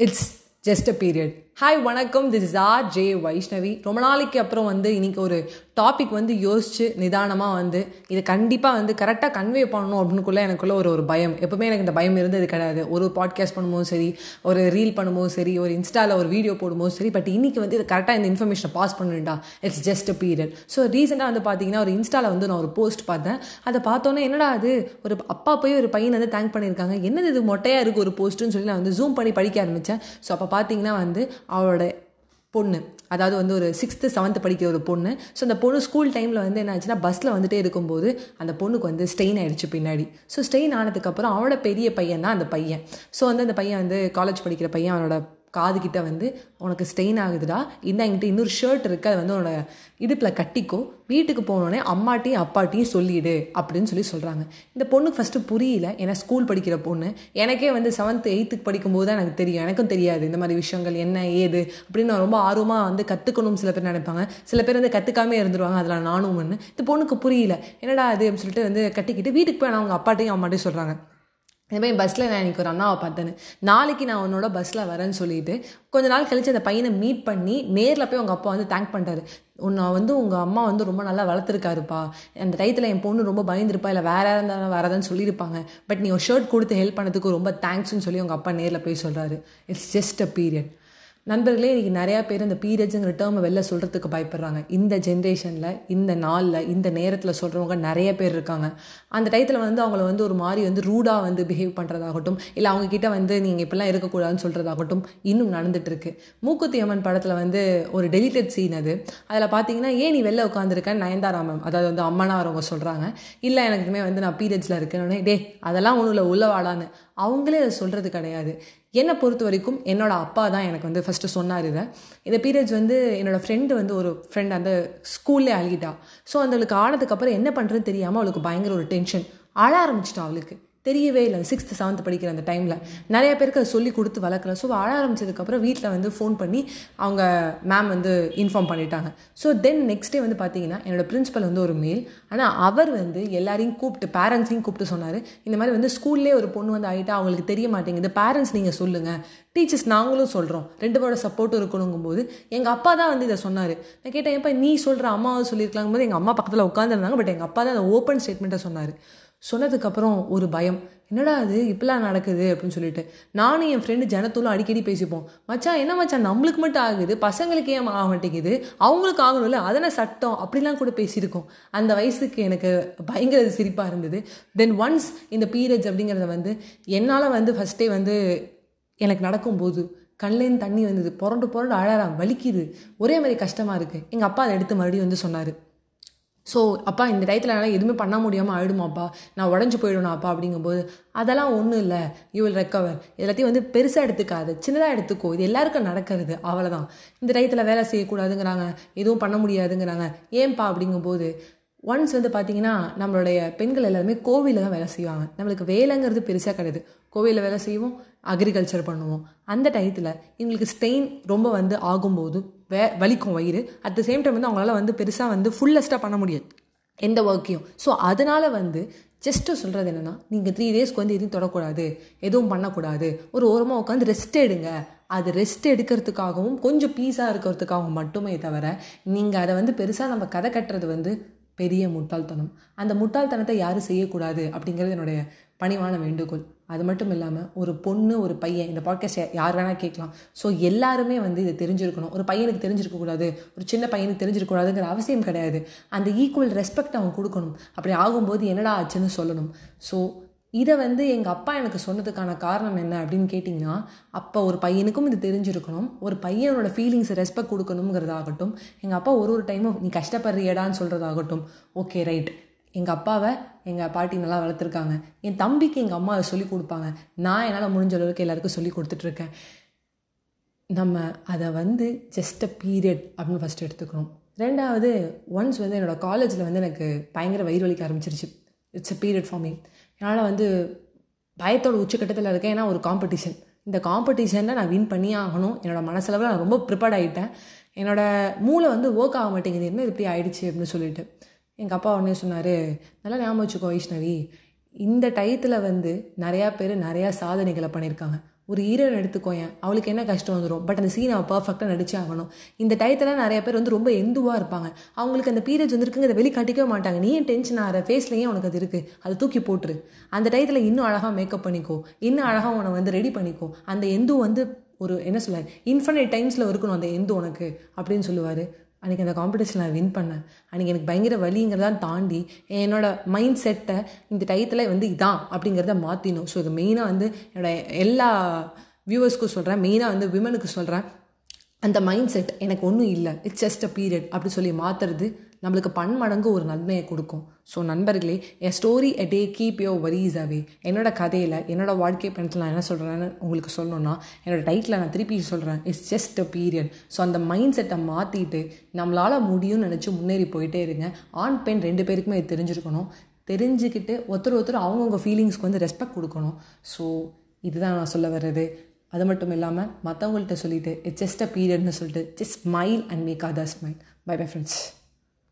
It's just a period hi வணக்கம். This is R J Vaishnavi ரொம்ப நாளைக்கு அப்புறம் வந்து இன்னைக்கு ஒரு டாபிக் வந்து யோசிச்சு நிதானமாக வந்து இதை கண்டிப்பாக வந்து கரெக்டாக கன்வே பண்ணணும் அப்படின்னுக்குள்ள எனக்குள்ள ஒரு ஒரு பயம். எப்பவுமே எனக்கு இந்த பயம் இருந்தது கிடையாது. ஒரு பாட்காஸ்ட் பண்ணும்போது சரி ஒரு ரீல் பண்ணும்போது சரி ஒரு இன்ஸ்டாவில் ஒரு வீடியோ போடும்போது சரி பட் இன்னைக்கு வந்து இது கரெக்டாக இந்த இன்ஃபர்மேஷனை pass பண்ணுண்டா it's just a period so ரீசெண்டாக வந்து பார்த்தீங்கன்னா ஒரு இன்ஸ்டாவில் வந்து நான் ஒரு போஸ்ட் பார்த்தேன். அதை பார்த்தோன்னே என்னடா அது? ஒரு அப்பா போய் ஒரு பையன் வந்து தேங்க் பண்ணியிருக்காங்க. என்னது இது மொட்டையாக இருக்குது ஒரு போஸ்ட்டுன்னு சொல்லி நான் வந்து ஜூம் பண்ணி படிக்க ஆரம்பித்தேன் ஸோ அப்போ பார்த்தீங்கன்னா வந்து அவளோட பொண்ணு. அதாவது வந்து ஒரு சிக்ஸ்த்து செவன்த்து படிக்கிற ஒரு பொண்ணு. ஸோ அந்த பொண்ணு ஸ்கூல் டைமில் வந்து என்ன ஆச்சுன்னா பஸ்ஸில் வந்துட்டே இருக்கும்போது அந்த பொண்ணுக்கு வந்து ஸ்டெயின் ஆயிடுச்சு பின்னாடி. ஸோ ஸ்டெயின் ஆனதுக்கப்புறம் அவளோட பெரிய பையன் தான் அந்த பையன். ஸோ வந்து அந்த பையன் வந்து காலேஜ் படிக்கிற பையன் அவனோட காது கிட்ட வந்து உனக்கு ஸ்டெயின் ஆகுதுடா. இந்த என்கிட்ட இன்னொரு ஷர்ட் இருக்குது அது வந்து உன்னோட இடுப்பில் கட்டிக்கோ. வீட்டுக்கு போனோடனே அம்மாட்டையும் அப்பாட்டையும் சொல்லிடு. அப்படின்னு சொல்லி சொல்கிறாங்க இந்த பொண்ணுக்கு ஃபஸ்ட்டு புரியல. ஏன்னா ஸ்கூல் படிக்கிற பொண்ணு. எனக்கே வந்து செவன்த்து எயித்துக்கு படிக்கும்போது தான் எனக்கு தெரியும். எனக்கும் தெரியாது. இந்த மாதிரி விஷயங்கள் என்ன ஏது அப்படின்னு நான் ரொம்ப ஆர்வமாக வந்து கற்றுக்கணும் சில பேர் நினைப்பாங்க. சில பேர் வந்து கற்றுக்காமே இருந்துருவாங்க. அதில் நானும் ஒன்று இந்த பொண்ணுக்கு புரியல. என்னடா அது அப்படின்னு சொல்லிட்டு வந்து கட்டிக்கிட்டு வீட்டுக்கு போய் அவங்க அப்பாட்டையும் அம்மாட்டையும் சொல்கிறாங்க இதுமாதிரி பஸ்ஸில் நான் எனக்கு ஒரு அண்ணாவை பார்த்தேன்னு. நாளைக்கு நான் உன்னோட பஸ்ஸில் வரேன்னு சொல்லிட்டு கொஞ்ச நாள் கழித்து அந்த பையனை மீட் பண்ணி நேரில் போய் உங்கள் அப்பா வந்து தேங்க் பண்ணிட்டாரு உன்னை வந்து உங்கள் அம்மா வந்து ரொம்ப நல்லா வளர்த்துருக்காருப்பா. அந்த டயத்தில் என் பொண்ணு ரொம்ப பயந்துருப்பா இல்லை வேற யாராக இருந்தாலும் வேறதான்னு சொல்லியிருப்பாங்க. பட் நீ ஒரு ஷர்ட் கொடுத்து ஹெல்ப் பண்ணதுக்கு ரொம்ப தேங்க்ஸ்னு சொல்லி உங்கள் அப்பா நேரில் போய் சொல்கிறாரு இட்ஸ் ஜஸ்ட் அ பீரியட் நண்பர்களே இன்றைக்கி நிறையா பேர் இந்த பீரியட்ஸுங்கிற டேர்மை வெளில சொல்கிறதுக்கு பயப்படுறாங்க. இந்த ஜென்ரேஷனில் இந்த நாளில் இந்த நேரத்தில் சொல்கிறவங்க நிறைய பேர் இருக்காங்க. அந்த டயத்தில் வந்து அவங்கள வந்து ஒரு மாதிரி வந்து ரூடாக வந்து பிஹேவ் பண்ணுறதாகட்டும் இல்லை அவங்கக்கிட்ட வந்து நீங்கள் இப்படிலாம் இருக்கக்கூடாதுன்னு சொல்கிறதாகட்டும் இன்னும் நடந்துகிட்ருக்கு மூக்குத்தி அம்மன் படத்தில் வந்து ஒரு டெலிட்டட் சீன் அது. அதில் பார்த்தீங்கன்னா ஏன் நீ வெளில உட்காந்துருக்கேன் நயன்தாரா மேம் அதாவது வந்து அம்மனா அவங்க சொல்கிறாங்க இல்லை எனக்குமே வந்து நான் பீரியட்ஸில் இருக்கேன்னு டே அதெல்லாம் ஒன்றும் இல்லை உள்ளவாடான்னு அவங்களே அதை சொல்கிறது கிடையாது. என்னை பொறுத்த வரைக்கும் என்னோட அப்பா தான் எனக்கு வந்து ஃபஸ்ட்டு சொன்னார் இதை. இந்த பீரியட்ஸ் வந்து என்னோடய ஃப்ரெண்டு வந்து ஒரு ஃப்ரெண்ட் அந்த ஸ்கூல்லே அழுகிட்டா. ஸோ அந்தளுக்கு ஆனதுக்கப்புறம் என்ன பண்ணுறதுன்னு தெரியாமல் அவளுக்கு பயங்கர ஒரு டென்ஷன் அழ ஆரம்பிச்சிட்டா அவளுக்கு. தெரியவே இல்லை. சிக்ஸ்த்து செவன்த் படிக்கிற அந்த டைமில் நிறைய பேருக்கு அதை சொல்லி கொடுத்து வளர்க்கல. ஸோ அழ ஆரம்பிச்சதுக்கப்புறம் வீட்டில் வந்து ஃபோன் பண்ணி அவங்க மேம் வந்து இன்ஃபார்ம் பண்ணிட்டாங்க. ஸோ தென் நெக்ஸ்ட் டே வந்து பார்த்தீங்கன்னா என்னோட பிரின்ஸிபல் வந்து ஒரு மேல் ஆனால் அவர் வந்து எல்லாரையும் கூப்பிட்டு பேரண்ட்ஸையும் கூப்பிட்டு சொன்னார். இந்த மாதிரி வந்து ஸ்கூல்லே ஒரு பொண்ணு வந்து ஆகிட்டா அவங்களுக்கு தெரிய மாட்டேங்குது. பேரண்ட்ஸ் நீங்கள் சொல்லுங்கள் டீச்சர்ஸ் நாங்களும் சொல்கிறோம் ரெண்டு பேரோட சப்போர்ட்டும் இருக்கணுங்கும் போது எங்கள் அப்பா தான் வந்து இதை சொன்னார். நான் கேட்டேன் எப்போ நீ சொல்கிற அம்மாவை சொல்லியிருக்கலாங்கும் போது எங்கள் அம்மா பக்கத்தில் உட்காந்துருந்தாங்க பட் எங்கள் அப்பா தான் அந்த ஓப்பன் ஸ்டேட்மெண்ட்டை சொன்னார். சொன்னதுக்கப்புறம் ஒரு பயம். என்னடா அது இப்படிலாம் நடக்குது அப்படின்னு சொல்லிட்டு. நானும் என் ஃப்ரெண்டு ஜனத்தோலும் அடிக்கடி பேசிப்போம். மச்சான் என்ன மச்சான்? நம்மளுக்கு மட்டும் ஆகுது. பசங்களுக்கு ஏன் ஆக மாட்டேங்குது? அவங்களுக்கு ஆகணும்ல. அதனை சட்டம். அப்படிலாம் கூட பேசியிருக்கோம். அந்த வயசுக்கு எனக்கு பயங்கர சிரிப்பாக இருந்தது. தென் ஒன்ஸ் இந்த பீரியட்ஸ் அப்படிங்கிறத வந்து என்னால் வந்து ஃபஸ்ட்டே வந்து எனக்கு நடக்கும்போது கண்லேருந்து தண்ணி வந்தது. புரண்டு புரண்டு அழறான் வலிக்குது. ஒரே மாதிரி கஷ்டமாக இருக்குது எங்கள் அப்பா அதை எடுத்து மறுபடியும் வந்து சொன்னார். ஸோ அப்பா இந்த டயத்தில் என்னால் எதுவுமே பண்ண முடியாமல் ஆயிடுமாப்பா நான் உடஞ்சி போயிடணும் அப்பா அப்படிங்கும்போது அதெல்லாம் ஒன்றும் இல்லை. யூ வில் ரெக்கவர் எல்லாத்தையும் வந்து பெருசாக எடுத்துக்காது. சின்னதாக எடுத்துக்கோ. இது எல்லாருக்கும் நடக்கிறது. அவ்வளோதான் இந்த டயத்தில் வேலை செய்யக்கூடாதுங்கிறாங்க. எதுவும் பண்ண முடியாதுங்கிறாங்க. ஏன்பா அப்படிங்கும்போது ஒன்ஸ் வந்து பார்த்தீங்கன்னா நம்மளுடைய பெண்கள் எல்லாருமே கோவிலில் தான் வேலை செய்வாங்க. நம்மளுக்கு வேலைங்கிறது பெருசாக கிடையாது. கோவிலில் வேலை செய்வோம் அக்ரிகல்ச்சர் பண்ணுவோம். அந்த டயத்தில் இவங்களுக்கு ஸ்டெயின் ரொம்ப வந்து ஆகும்போது வே வலிக்கும் வயிறு. அட் த சேம் டைம் வந்து அவங்களால வந்து பெருசாக வந்து ஃபுல்லஸ்ட்டாக பண்ண முடியாது. எந்த ஒர்க்கையும் ஸோ அதனால் வந்து ஜஸ்ட்டு சொல்கிறது என்னென்னா நீங்கள் த்ரீ டேஸ்க்கு வந்து எதுவும் தொடக்கூடாது. எதுவும் பண்ணக்கூடாது. ஒரு ஓரமாக உட்காந்து ரெஸ்ட் எடுங்க. அது ரெஸ்ட் எடுக்கிறதுக்காகவும் கொஞ்சம் பீஸாக இருக்கிறதுக்காகவும் மட்டுமே தவிர நீங்கள் அதை வந்து பெருசாக நம்ம கதை கட்டுறது வந்து பெரிய முட்டாள்தனம். அந்த முட்டாள்தனத்தை யாரும் செய்யக்கூடாது அப்படிங்கிறது என்னுடைய பணிவான வேண்டுகோள். அது மட்டும் இல்லாமல் ஒரு பொண்ணு ஒரு பையன் இந்த பாட்காஸ்ட் யார் வேணால் கேட்கலாம். ஸோ எல்லாருமே வந்து இதை தெரிஞ்சிருக்கணும். ஒரு பையனுக்கு தெரிஞ்சிருக்கக்கூடாது ஒரு சின்ன பையனுக்கு தெரிஞ்சிருக்கக்கூடாதுங்கிற அவசியம் கிடையாது. அந்த ஈக்குவல் ரெஸ்பெக்ட் அவன் கொடுக்கணும். அப்படி ஆகும்போது என்னடா ஆச்சுன்னு சொல்லணும். ஸோ இதை வந்து எங்கள் அப்பா எனக்கு சொன்னதுக்கான காரணம் என்ன அப்படின்னு கேட்டிங்கன்னா அப்போ ஒரு பையனுக்கும் இது தெரிஞ்சிருக்கணும். ஒரு பையனோட ஃபீலிங்ஸை ரெஸ்பெக்ட் கொடுக்கணுங்கிறதாகட்டும் எங்கள் அப்பா ஒரு ஒரு டைமும் நீ கஷ்டப்படுறியடான்னு சொல்கிறதாகட்டும் ஓகே ரைட் எங்கள் அப்பாவை எங்கள் பாட்டி நல்லா வளர்த்துருக்காங்க. என் தம்பிக்கு எங்கள் அம்மா அதை சொல்லிக் கொடுப்பாங்க. நான் என்னால் முடிஞ்ச அளவுக்கு எல்லாருக்கும் சொல்லி கொடுத்துட்ருக்கேன். நம்ம அதை வந்து ஜஸ்ட் அ பீரியட் அப்படின்னு ஃபஸ்ட்டு எடுத்துக்கணும். ரெண்டாவது ஒன்ஸ் வந்து என்னோடய காலேஜில் வந்து எனக்கு பயங்கர வயிறு வலிக்க ஆரம்பிச்சிருச்சு. It's a period for me என்னால் வந்து பயத்தோட உச்சக்கட்டத்தில் இருக்கேன். ஏன்னா ஒரு காம்படிஷன் இந்த காம்படிஷனில் நான் வின் பண்ணியே ஆகணும். என்னோடய மனசளவில் நான் ரொம்ப ப்ரிப்பேர்ட் ஆகிட்டேன் என்னோடய மூளை வந்து ஒர்க் ஆக மாட்டேங்குது. என்ன இப்படி ஆயிடுச்சு அப்படின்னு சொல்லிட்டு. எங்கள் அப்பா உடனே சொன்னார் நல்லா ஞாபகம் வச்சுக்கோ வைஷ்ணவி. இந்த டயத்தில் வந்து நிறையா பேர் நிறையா சாதனைகளை பண்ணியிருக்காங்க. ஒரு ஹீரோயின் எடுத்துக்கோயேன் அவளுக்கு என்ன கஷ்டம் வந்துடும் பட் அந்த சீன் அவள் பர்ஃபெக்டாக நடிச்சே ஆகணும். இந்த டயத்தில் நிறைய பேர் வந்து ரொம்ப எந்துவாக இருப்பாங்க. அவங்களுக்கு அந்த பீரியட்ஸ் வந்துருக்குங்க அதை வெளிக்காட்டிக்கவே மாட்டாங்க. நீ ஏன் டென்ஷன் ஆகிற? ஃபேஸ்லேயே உனக்கு அது இருக்குது அதை தூக்கி போட்டுரு. அந்த டயத்தில் இன்னும் அழகாக மேக்கப் பண்ணிக்கோ. இன்னும் அழகாக உன்னை வந்து ரெடி பண்ணிக்கோ. அந்த எந்து வந்து ஒரு என்ன சொல்ல இன்ஃபினைட் டைம்ஸில் இருக்கணும் அந்த எந்து உனக்கு அப்படின்னு சொல்லுவார். அன்றைக்கி அந்த காம்படிஷன் நான் வின் பண்ணேன். அன்றைக்கி எனக்கு பயங்கர வலிங்கிறதான் தாண்டி என்னோட மைண்ட் செட்டை இந்த டயத்தில் வந்து இதான் அப்படிங்கிறத மாற்றினோம் ஸோ இது மெயினாக வந்து என்னோடய எல்லா வியூவர்ஸ்க்கும் சொல்கிறேன் மெயினாக வந்து விமனுக்கு சொல்கிறேன் அந்த மைண்ட் செட் எனக்கு ஒன்றும் இல்லை. இட்ஸ் ஜஸ்ட் அ பீரியட் அப்படி சொல்லி மாற்றுறது நம்மளுக்கு பன்மடங்கு ஒரு நன்மையை கொடுக்கும். ஸோ நண்பர்களே என் story a day keep your worries away என்னோட கதையில் என்னோடய வாழ்க்கை பயணத்தில் நான் என்ன சொல்கிறேன்னு உங்களுக்கு சொல்லணும்னா என்னோடய டைட்டில் நான் திருப்பி சொல்கிறேன் it's just a period so அந்த மைண்ட் செட்டை மாற்றிட்டு நம்மளால் முடியும்னு நினச்சி முன்னேறி போயிட்டே இருங்க. ஆண் பெண் ரெண்டு பேருக்குமே இது தெரிஞ்சிருக்கணும். தெரிஞ்சுக்கிட்டு ஒருத்தர் ஒருத்தர் அவங்கவுங்க ஃபீலிங்ஸ்க்கு வந்து ரெஸ்பெக்ட் கொடுக்கணும். ஸோ இதுதான் நான் சொல்ல வர்றது. அது மட்டும் இல்லாமல் மற்றவங்கள்ட்ட சொல்லிவிட்டு இட்ஸ் ஜஸ்ட் அ பீரியட்னு சொல்லிட்டு just smile and make other smile bye bye friends